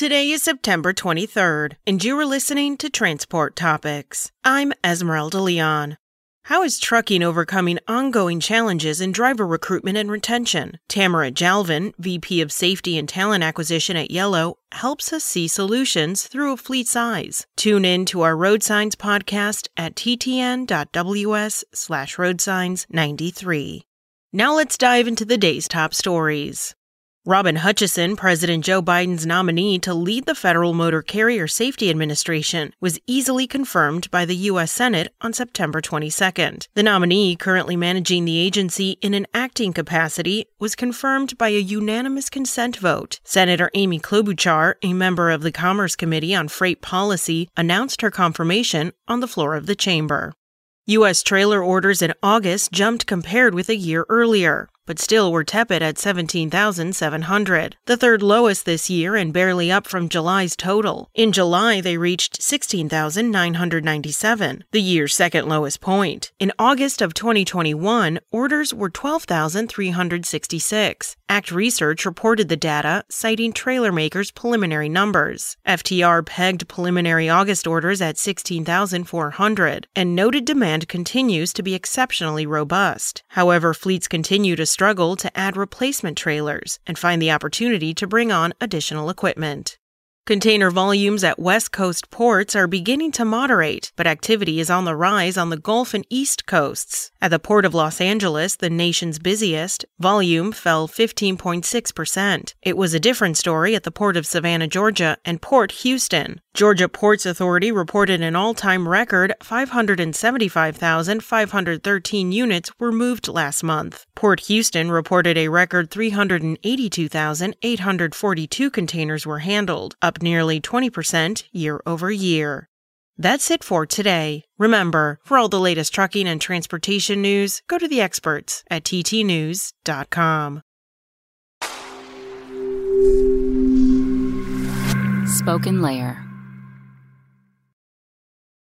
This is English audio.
Today is September 23rd, and you are listening to Transport Topics. I'm Esmeralda Leon. How is trucking overcoming ongoing challenges in driver recruitment and retention? Tamara Jalvin, VP of Safety and Talent Acquisition at Yellow, helps us see solutions through a fleet's eyes. Tune in to our Road Signs podcast at ttn.ws slash roadsigns93. Now let's dive into the day's top stories. Robin Hutcheson, President Joe Biden's nominee to lead the Federal Motor Carrier Safety Administration, was easily confirmed by the U.S. Senate on September 22nd. The nominee, currently managing the agency in an acting capacity, was confirmed by a unanimous consent vote. Senator Amy Klobuchar, a member of the Commerce Committee on Freight Policy, announced her confirmation on the floor of the chamber. U.S. trailer orders in August jumped compared with a year earlier but still were tepid at 17,700, the third lowest this year and barely up from July's total. In July, they reached 16,997, the year's second lowest point. In August of 2021, orders were 12,366. ACT Research reported the data, citing trailer makers' preliminary numbers. FTR pegged preliminary August orders at 16,400 and noted demand continues to be exceptionally robust. However, fleets continue to struggle to add replacement trailers and find the opportunity to bring on additional equipment. Container volumes at West Coast ports are beginning to moderate, but activity is on the rise on the Gulf and East coasts. At the Port of Los Angeles, the nation's busiest, volume fell 15.6%. It was a different story at the Port of Savannah, Georgia, and Port Houston. Georgia Ports Authority reported an all time record 575,513 units were moved last month. Port Houston reported a record 382,842 containers were handled, up nearly 20% year over year. That's it for today. Remember, for all the latest trucking and transportation news, go to the experts at ttnews.com. Spoken Layer